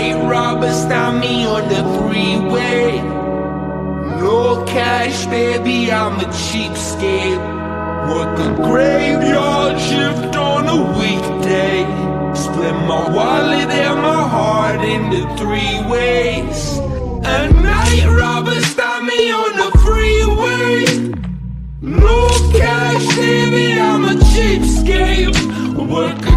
robbers stop me on the freeway. No cash, baby, I'm a cheapskate. Work a graveyard shift on a weekday. Split my wallet and my heart into three ways. A night robber stop me on the freeway. No cash, baby, I'm a cheapskate. Work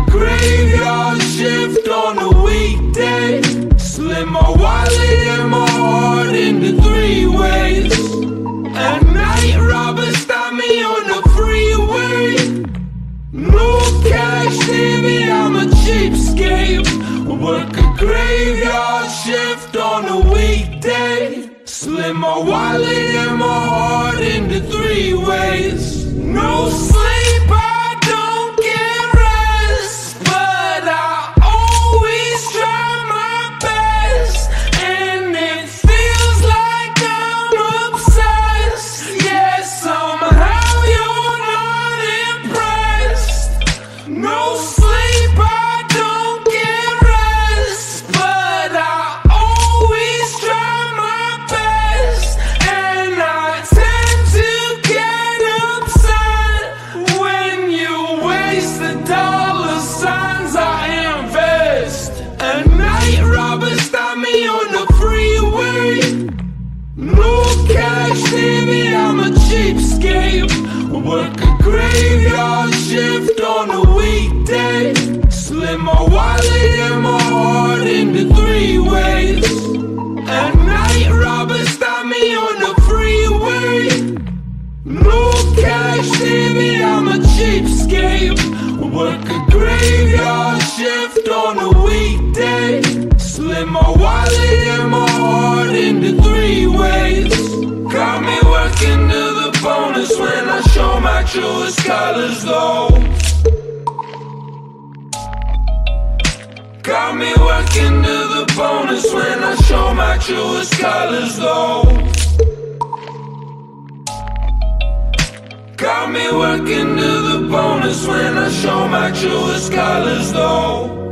Work a graveyard shift on a weekday. Slim my wallet and my heart into three ways. No sleep, cash, baby, I'm a cheapskate. Work a graveyard shift on a weekday. Split my wallet and my heart into three ways. A night robber stop me on the freeway. No cash, baby, I'm a cheapskate. Work a graveyard shift on a weekday. Truest colors, though. Got me working to the bonus when I show my truest colors, though. Got me working to the bonus when I show my truest colors, though.